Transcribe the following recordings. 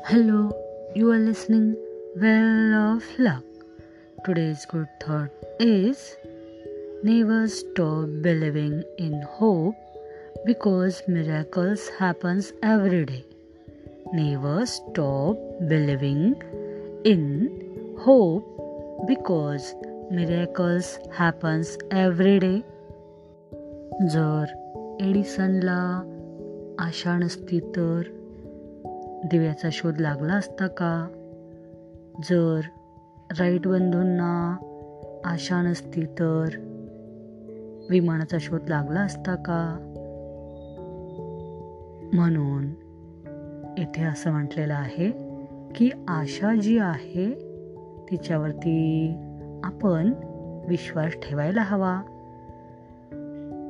Hello, you are listening Well of Luck. Today's good thought is never stop believing in hope because miracles happens every day. Never stop believing in hope because miracles happens every day. जर एडिसनला आशा नसती तर दिव्याचा शोध लागला असता का? जर right बंधूंना आशा नसती तर विमानाचा शोध लागला असता का? म्हणून इथे असं म्हटलेलं आहे की आशा जी आहे तिच्यावरती आपण विश्वास ठेवायला हवा.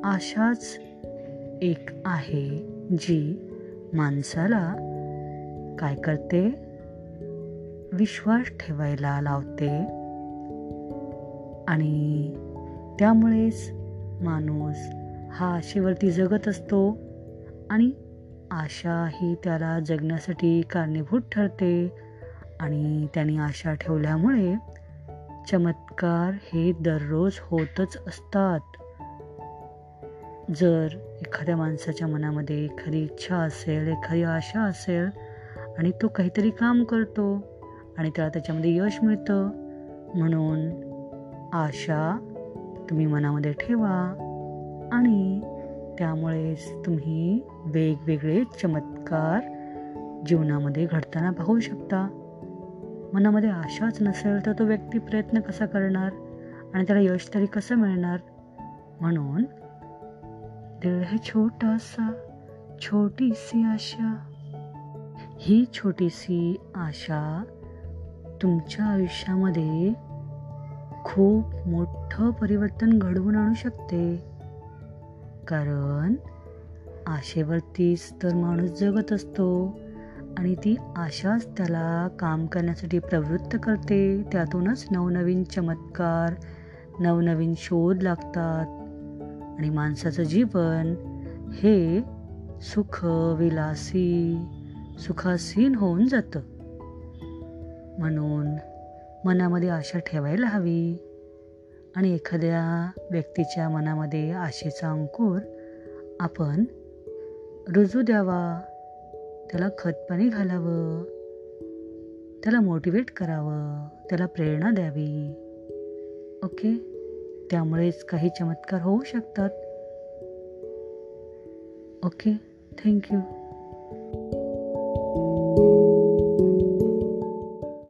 आशाच एक आहे जी माणसाला काय करते? विश्वास ठेवायला लावते. आणि त्यामुळेच माणूस हा आशेवरती जगत असतो आणि आशा ही त्याला जगण्यासाठी कारणीभूत ठरते. आणि त्याने आशा ठेवल्यामुळे चमत्कार हे दररोज होतच असतात. जर एखाद्या माणसाच्या मनामध्ये एखादी इच्छा असेल एखादी आशा असेल आणि तो काहीतरी काम करतो आणि त्याला त्याच्यामध्ये यश मिळतं. म्हणून आशा तुम्ही मनामध्ये ठेवा आणि त्यामुळेच तुम्ही वेगवेगळे चमत्कार जीवनामध्ये घडताना पाहू शकता. मनामध्ये आशाच नसेल तर तो व्यक्ती प्रयत्न कसा करणार आणि त्याला यश तरी कसं मिळणार? म्हणून दिल है छोटासा छोटीसी आशा. ही छोटीशी आशा तुमच्या आयुष्यामध्ये खूप मोठं परिवर्तन घडवून आणू शकते. कारण आशेवरतीच तर माणूस जगत असतो आणि ती आशाच त्याला काम करण्यासाठी प्रवृत्त करते. त्यातूनच नवनवीन चमत्कार नवनवीन शोध लागतात आणि माणसाचं जीवन हे सुख विलासी सुखासीन होऊन जातं. म्हणून मनामध्ये आशा ठेवायला हवी. आणि एखाद्या व्यक्तीच्या मनामध्ये आशेचा अंकुर आपण रुजू द्यावा. त्याला खतपाणी घालावं. त्याला मोटिवेट करावं. त्याला प्रेरणा द्यावी. ओके? त्यामुळेच काही चमत्कार होऊ शकतात. ओके? Thank you.